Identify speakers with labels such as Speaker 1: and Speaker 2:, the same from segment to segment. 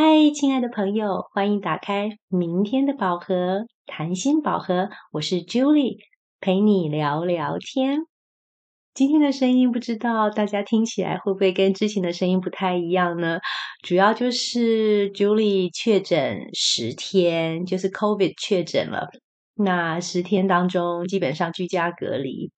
Speaker 1: 嗨，亲爱的朋友，欢迎打开明天的宝盒——谈心宝盒。我是 Julie，陪你聊聊天。今天的声音不知道大家听起来会不会跟之前的声音不太一样呢？主要就是 Julie 确诊十天，就是 COVID 确诊了。那十天当中，基本上居家隔离，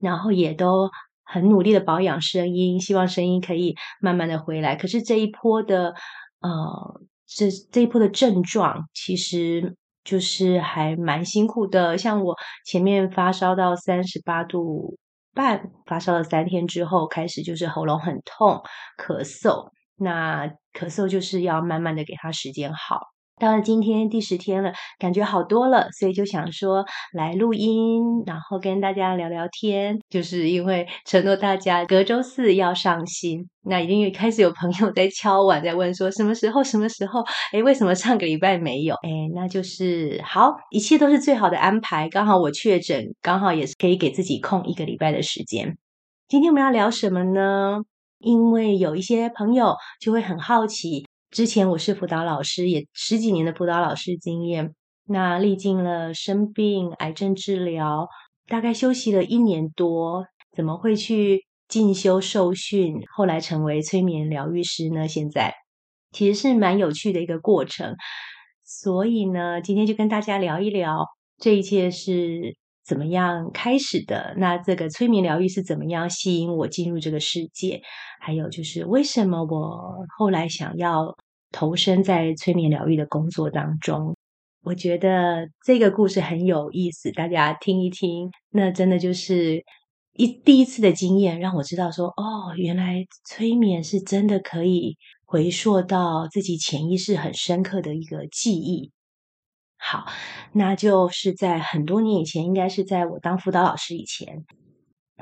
Speaker 1: 然后也都很努力的保养声音，希望声音可以慢慢的回来。可是这一波的。呃，这这一波的症状其实就是还蛮辛苦的。像我前面发烧到三十八度半，发烧了三天之后，开始就是喉咙很痛、咳嗽。那咳嗽就是要慢慢的给他时间好。到了今天第十天了，感觉好多了，所以就想说来录音，然后跟大家聊聊天。就是因为承诺大家隔周四要上新，那已经开始有朋友在敲碗，在问说什么时候？什么时候？哎，为什么上个礼拜没有？哎，那就是好，一切都是最好的安排。刚好我确诊，刚好也是可以给自己空一个礼拜的时间。今天我们要聊什么呢？因为有一些朋友就会很好奇。之前我是辅导老师，也十几年的辅导老师经验。那历经了生病、癌症治疗，大概休息了一年多，怎么会去进修受训，后来成为催眠疗愈师呢？现在其实是蛮有趣的一个过程。所以呢，今天就跟大家聊一聊这一切是怎么样开始的。那这个催眠疗愈是怎么样吸引我进入这个世界？还有就是为什么我后来想要。投身在催眠疗愈的工作当中，我觉得这个故事很有意思，大家听一听。那真的就是一第一次的经验，让我知道说，哦，原来催眠是真的可以回溯到自己潜意识很深刻的一个记忆。好，那就是在很多年以前，应该是在我当辅导老师以前，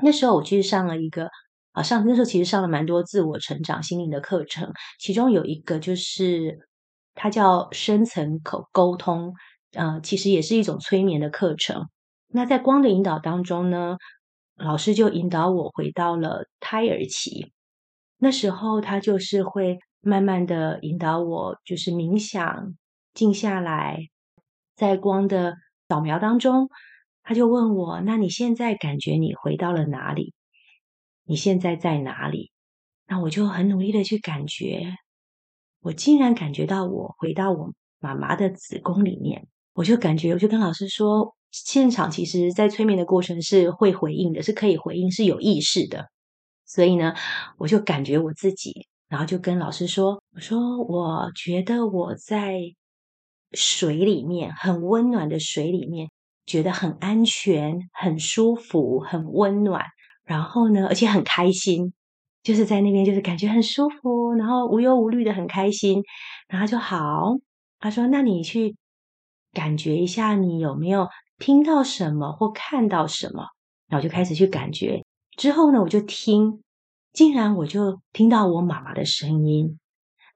Speaker 1: 那时候我去上了一个。啊，上那时候其实上了蛮多自我成长、心灵的课程，其中有一个就是它叫深层口沟通，呃，其实也是一种催眠的课程。那在光的引导当中呢，老师就引导我回到了胎儿期，那时候他就是会慢慢的引导我，就是冥想、静下来，在光的扫描当中，他就问我：那你现在感觉你回到了哪里？你现在在哪里？那我就很努力的去感觉，我竟然感觉到我回到我妈妈的子宫里面，我就感觉，我就跟老师说，现场其实在催眠的过程是会回应的，是可以回应，是有意识的。所以呢，我就感觉我自己，然后就跟老师说，我说我觉得我在水里面，很温暖的水里面，觉得很安全、很舒服、很温暖。然后呢，而且很开心，就是在那边，就是感觉很舒服，然后无忧无虑的很开心。然后就好，他说：“那你去感觉一下，你有没有听到什么或看到什么？”然后就开始去感觉。之后呢，我就听，竟然我就听到我妈妈的声音。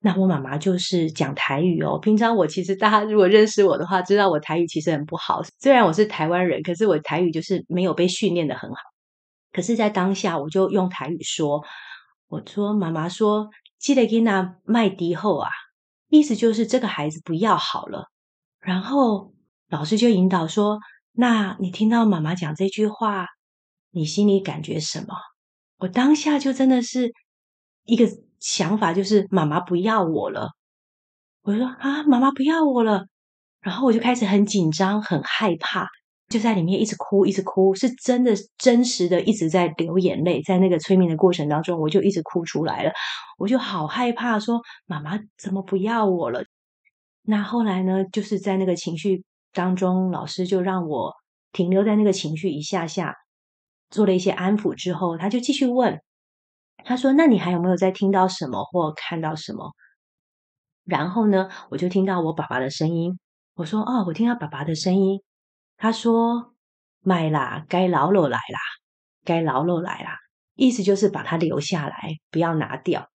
Speaker 1: 那我妈妈就是讲台语哦。平常我其实大家如果认识我的话，知道我台语其实很不好。虽然我是台湾人，可是我台语就是没有被训练的很好。可是，在当下，我就用台语说：“我说，妈妈说，记得给那麦迪后啊，意思就是这个孩子不要好了。”然后老师就引导说：“那你听到妈妈讲这句话，你心里感觉什么？”我当下就真的是一个想法，就是妈妈不要我了。我就说：“啊，妈妈不要我了。”然后我就开始很紧张，很害怕。就在里面一直哭，一直哭，是真的真实的一直在流眼泪，在那个催眠的过程当中，我就一直哭出来了，我就好害怕，说妈妈怎么不要我了？那后来呢？就是在那个情绪当中，老师就让我停留在那个情绪一下下，做了一些安抚之后，他就继续问，他说：“那你还有没有在听到什么或看到什么？”然后呢，我就听到我爸爸的声音，我说：“哦，我听到爸爸的声音。”他说：“卖啦，该老了来啦，该老了来啦。”意思就是把它留下来，不要拿掉。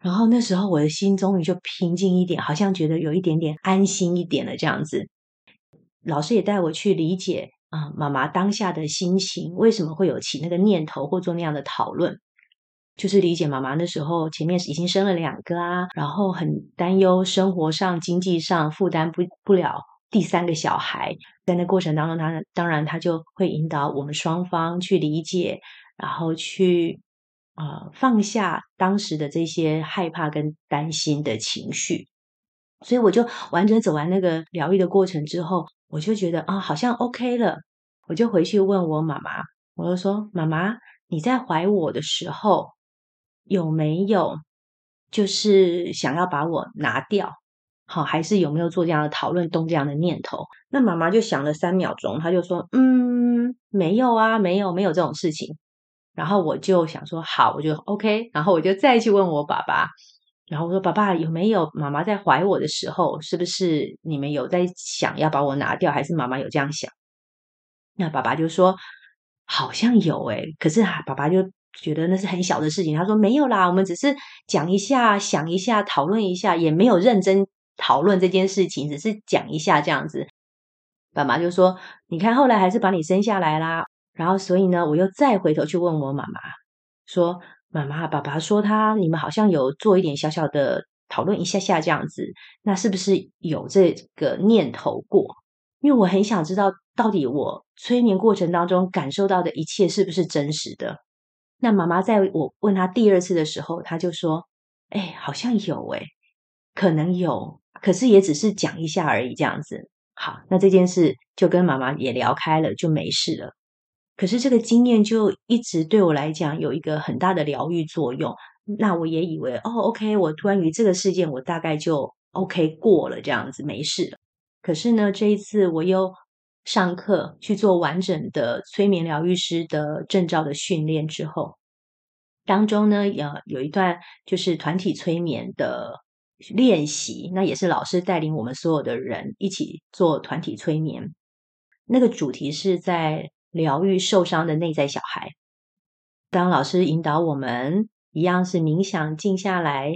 Speaker 1: 然后那时候我的心终于就平静一点，好像觉得有一点点安心一点了。这样子，老师也带我去理解啊，妈妈当下的心情为什么会有起那个念头或做那样的讨论。就是理解妈妈那时候前面已经生了两个啊，然后很担忧生活上、经济上负担不不了第三个小孩。在那过程当中，他当然他就会引导我们双方去理解，然后去呃放下当时的这些害怕跟担心的情绪。所以我就完整走完那个疗愈的过程之后，我就觉得啊，好像 OK 了。我就回去问我妈妈，我就说：“妈妈，你在怀我的时候有没有就是想要把我拿掉？好，还是有没有做这样的讨论、动这样的念头？”那妈妈就想了三秒钟，她就说：“嗯，没有啊，没有，没有这种事情。”然后我就想说：“好，我就 OK。”然后我就再去问我爸爸。然后我说：“爸爸有没有妈妈在怀我的时候，是不是你们有在想要把我拿掉，还是妈妈有这样想？”那爸爸就说：“好像有诶，可是爸爸就觉得那是很小的事情。他说没有啦，我们只是讲一下、想一下、讨论一下，也没有认真讨论这件事情，只是讲一下这样子。”爸爸就说：“你看，后来还是把你生下来啦。然后，所以呢，我又再回头去问我妈妈说。”妈妈，爸爸说他你们好像有做一点小小的讨论一下下这样子，那是不是有这个念头过？因为我很想知道，到底我催眠过程当中感受到的一切是不是真实的？那妈妈在我问他第二次的时候，他就说：“哎，好像有，哎，可能有，可是也只是讲一下而已，这样子。”好，那这件事就跟妈妈也聊开了，就没事了。可是这个经验就一直对我来讲有一个很大的疗愈作用。那我也以为哦，OK，我关于这个事件，我大概就 OK 过了，这样子没事了。可是呢，这一次我又上课去做完整的催眠疗愈师的证照的训练之后，当中呢，有有一段就是团体催眠的练习，那也是老师带领我们所有的人一起做团体催眠。那个主题是在。疗愈受伤的内在小孩。当老师引导我们一样是冥想静下来，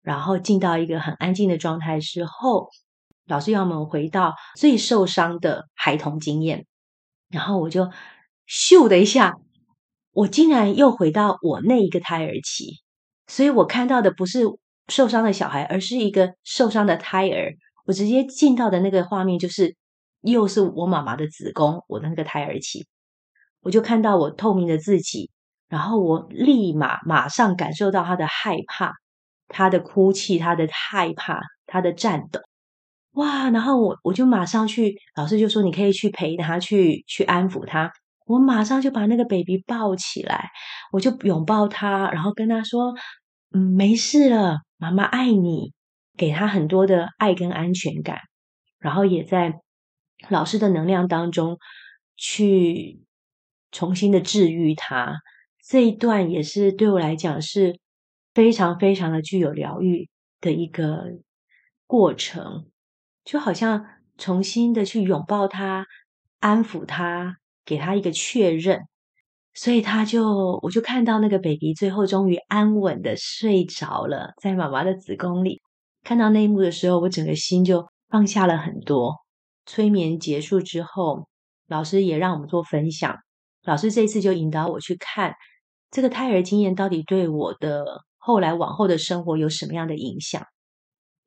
Speaker 1: 然后进到一个很安静的状态之后，老师要我们回到最受伤的孩童经验。然后我就咻的一下，我竟然又回到我那一个胎儿期。所以我看到的不是受伤的小孩，而是一个受伤的胎儿。我直接进到的那个画面就是。又是我妈妈的子宫，我的那个胎儿期，我就看到我透明的自己，然后我立马马上感受到他的害怕，他的哭泣，他的害怕，他的颤抖，哇！然后我我就马上去，老师就说你可以去陪他，去去安抚他。我马上就把那个 baby 抱起来，我就拥抱他，然后跟他说：“，没事了，妈妈爱你。”给他很多的爱跟安全感，然后也在。老师的能量当中，去重新的治愈他这一段，也是对我来讲是非常非常的具有疗愈的一个过程，就好像重新的去拥抱他，安抚他，给他一个确认，所以他就我就看到那个 baby 最后终于安稳的睡着了，在妈妈的子宫里，看到那一幕的时候，我整个心就放下了很多。催眠结束之后，老师也让我们做分享。老师这次就引导我去看这个胎儿经验到底对我的后来往后的生活有什么样的影响。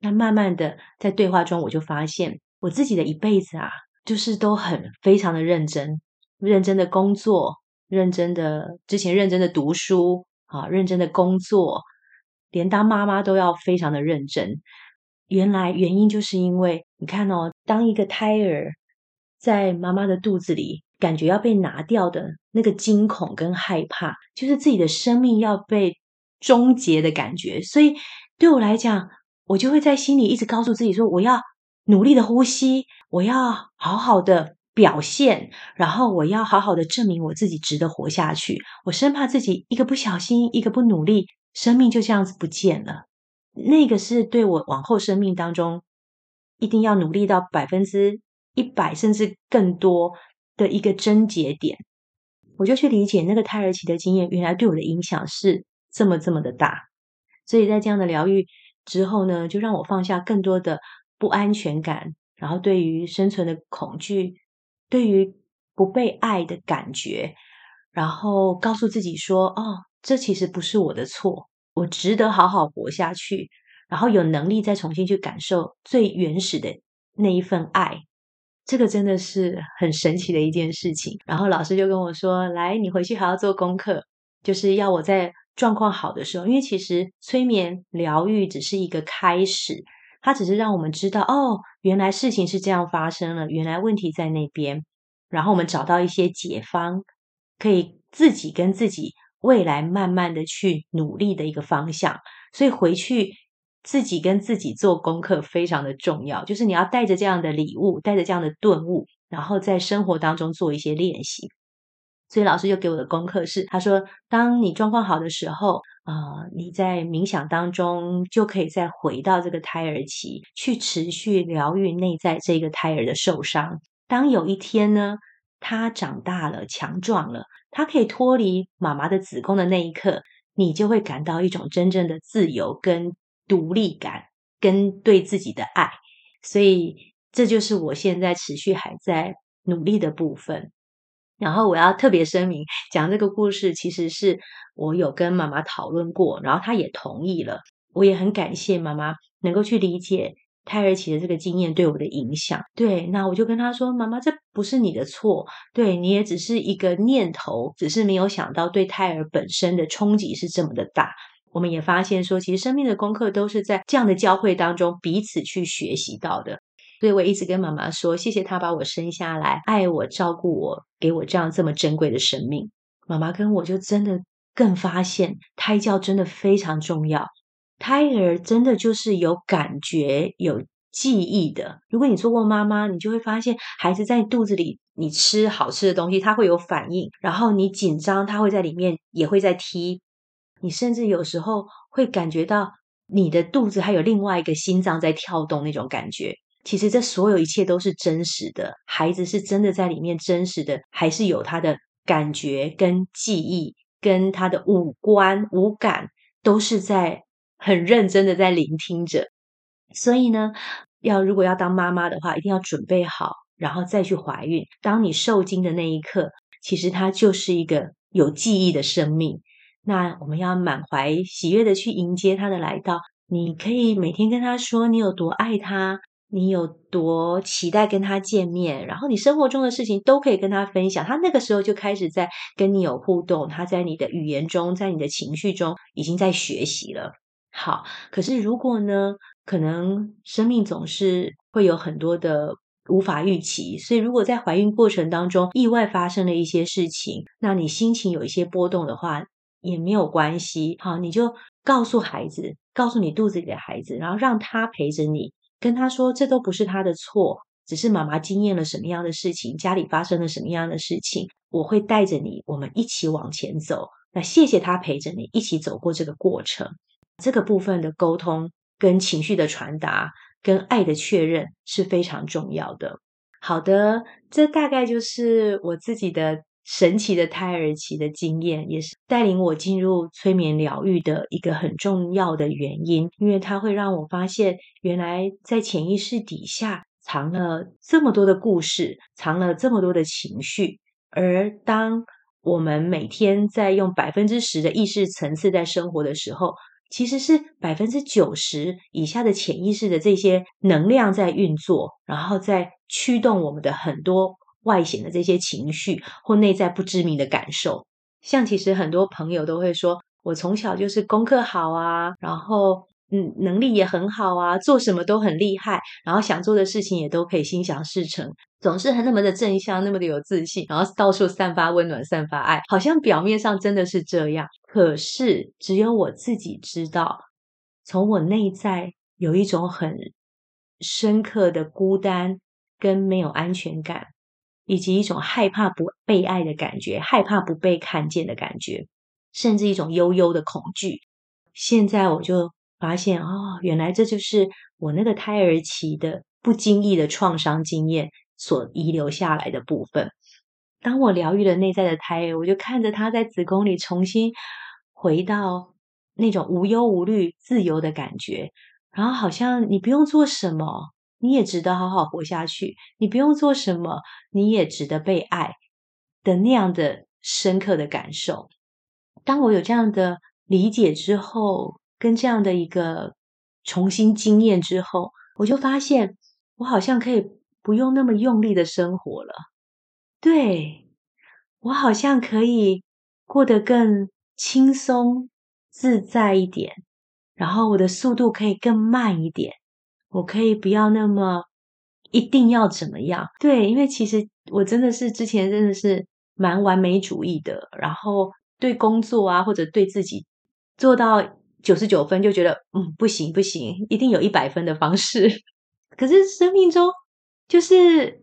Speaker 1: 那慢慢的在对话中，我就发现我自己的一辈子啊，就是都很非常的认真，认真的工作，认真的之前认真的读书啊，认真的工作，连当妈妈都要非常的认真。原来原因就是因为你看哦，当一个胎儿在妈妈的肚子里，感觉要被拿掉的那个惊恐跟害怕，就是自己的生命要被终结的感觉。所以对我来讲，我就会在心里一直告诉自己说：我要努力的呼吸，我要好好的表现，然后我要好好的证明我自己值得活下去。我生怕自己一个不小心，一个不努力，生命就这样子不见了。那个是对我往后生命当中一定要努力到百分之一百甚至更多的一个症结点，我就去理解那个胎儿期的经验，原来对我的影响是这么这么的大。所以在这样的疗愈之后呢，就让我放下更多的不安全感，然后对于生存的恐惧，对于不被爱的感觉，然后告诉自己说：“哦。”这其实不是我的错，我值得好好活下去，然后有能力再重新去感受最原始的那一份爱。这个真的是很神奇的一件事情。然后老师就跟我说：“来，你回去还要做功课，就是要我在状况好的时候，因为其实催眠疗愈只是一个开始，它只是让我们知道，哦，原来事情是这样发生了，原来问题在那边，然后我们找到一些解方，可以自己跟自己未来慢慢的去努力的一个方向。所以回去。”自己跟自己做功课非常的重要，就是你要带着这样的礼物，带着这样的顿悟，然后在生活当中做一些练习。所以老师就给我的功课是，他说，当你状况好的时候，啊，你在冥想当中就可以再回到这个胎儿期，去持续疗愈内在这个胎儿的受伤。当有一天呢，他长大了，强壮了，他可以脱离妈妈的子宫的那一刻，你就会感到一种真正的自由跟。独立感跟对自己的爱，所以这就是我现在持续还在努力的部分。然后我要特别声明，讲这个故事其实是我有跟妈妈讨论过，然后她也同意了。我也很感谢妈妈能够去理解。胎儿期的这个经验对我的影响，对，那我就跟她说：“妈妈，这不是你的错，对你也只是一个念头，只是没有想到对胎儿本身的冲击是这么的大。”我们也发现说，其实生命的功课都是在这样的交汇当中彼此去学习到的。所以我一直跟妈妈说，谢谢她把我生下来，爱我、照顾我，给我这样这么珍贵的生命。妈妈跟我就真的更发现，胎教真的非常重要。胎儿真的就是有感觉、有记忆的。如果你做过妈妈，你就会发现，孩子在肚子里，你吃好吃的东西，他会有反应；然后你紧张，他会在里面也会在踢。你甚至有时候会感觉到你的肚子还有另外一个心脏在跳动那种感觉。其实这所有一切都是真实的，孩子是真的在里面真实的，还是有他的感觉跟记忆，跟他的五官五感都是在。很认真的在聆听着，所以呢，要如果要当妈妈的话，一定要准备好，然后再去怀孕。当你受精的那一刻，其实它就是一个有记忆的生命。那我们要满怀喜悦的去迎接他的来到。你可以每天跟他说你有多爱他，你有多期待跟他见面，然后你生活中的事情都可以跟他分享。他那个时候就开始在跟你有互动，他在你的语言中，在你的情绪中，已经在学习了。好，可是如果呢？可能生命总是会有很多的无法预期，所以如果在怀孕过程当中意外发生了一些事情，那你心情有一些波动的话，也没有关系。好，你就告诉孩子，告诉你肚子里的孩子，然后让他陪着你，跟他说，这都不是他的错，只是妈妈经验了什么样的事情，家里发生了什么样的事情，我会带着你，我们一起往前走。那谢谢他陪着你一起走过这个过程。这个部分的沟通、跟情绪的传达、跟爱的确认是非常重要的。好的，这大概就是我自己的神奇的胎儿期的经验，也是带领我进入催眠疗愈的一个很重要的原因。因为它会让我发现，原来在潜意识底下藏了这么多的故事，藏了这么多的情绪。而当我们每天在用百分之十的意识层次在生活的时候，其实是百分之九十以下的潜意识的这些能量在运作，然后在驱动我们的很多外显的这些情绪或内在不知名的感受。像其实很多朋友都会说，我从小就是功课好啊，然后。嗯，能力也很好啊，做什么都很厉害，然后想做的事情也都可以心想事成，总是很那么的正向，那么的有自信，然后到处散发温暖，散发爱，好像表面上真的是这样。可是只有我自己知道，从我内在有一种很深刻的孤单跟没有安全感，以及一种害怕不被爱的感觉，害怕不被看见的感觉，甚至一种悠悠的恐惧。现在我就。发现哦，原来这就是我那个胎儿期的不经意的创伤经验所遗留下来的部分。当我疗愈了内在的胎儿，我就看着他在子宫里重新回到那种无忧无虑、自由的感觉。然后好像你不用做什么，你也值得好好活下去；你不用做什么，你也值得被爱的那样的深刻的感受。当我有这样的理解之后，跟这样的一个重新经验之后，我就发现我好像可以不用那么用力的生活了。对我好像可以过得更轻松自在一点，然后我的速度可以更慢一点，我可以不要那么一定要怎么样。对，因为其实我真的是之前真的是蛮完美主义的，然后对工作啊或者对自己做到九十九分就觉得嗯不行不行，一定有一百分的方式。可是生命中就是。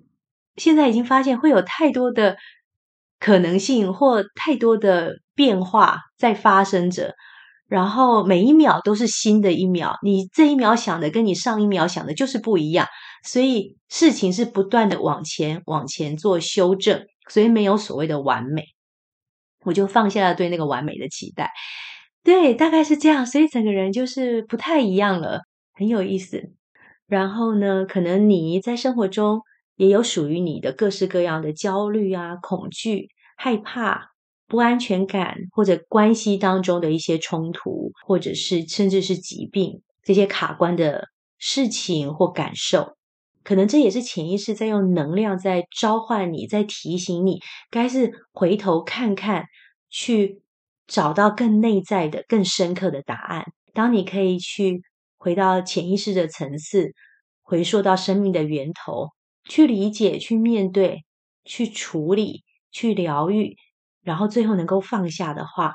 Speaker 1: 现在已经发现会有太多的可能性，或太多的变化在发生着，然后每一秒都是新的一秒。你这一秒想的跟你上一秒想的就是不一样，所以事情是不断的往前往前做修正，所以没有所谓的完美。我就放下了对那个完美的期待，对，大概是这样，所以整个人就是不太一样了，很有意思。然后呢，可能你在生活中。也有属于你的各式各样的焦虑啊、恐惧、害怕、不安全感，或者关系当中的一些冲突，或者是甚至是疾病这些卡关的事情或感受，可能这也是潜意识在用能量在召唤你，在提醒你，该是回头看看，去找到更内在的、更深刻的答案。当你可以去回到潜意识的层次，回溯到生命的源头。去理解、去面对、去处理、去疗愈，然后最后能够放下的话，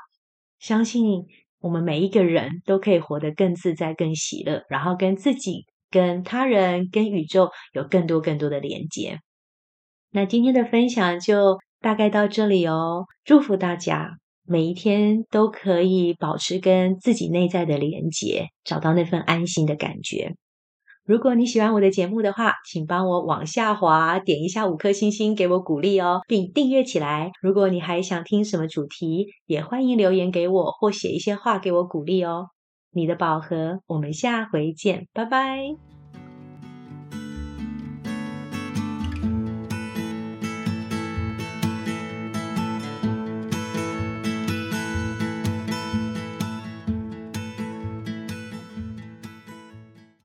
Speaker 1: 相信我们每一个人都可以活得更自在、更喜乐，然后跟自己、跟他人、跟宇宙有更多更多的连接。那今天的分享就大概到这里哦，祝福大家每一天都可以保持跟自己内在的连接，找到那份安心的感觉。如果你喜欢我的节目的话，请帮我往下滑，点一下五颗星星给我鼓励哦，并订阅起来。如果你还想听什么主题，也欢迎留言给我或写一些话给我鼓励哦。你的宝盒，我们下回见，拜拜。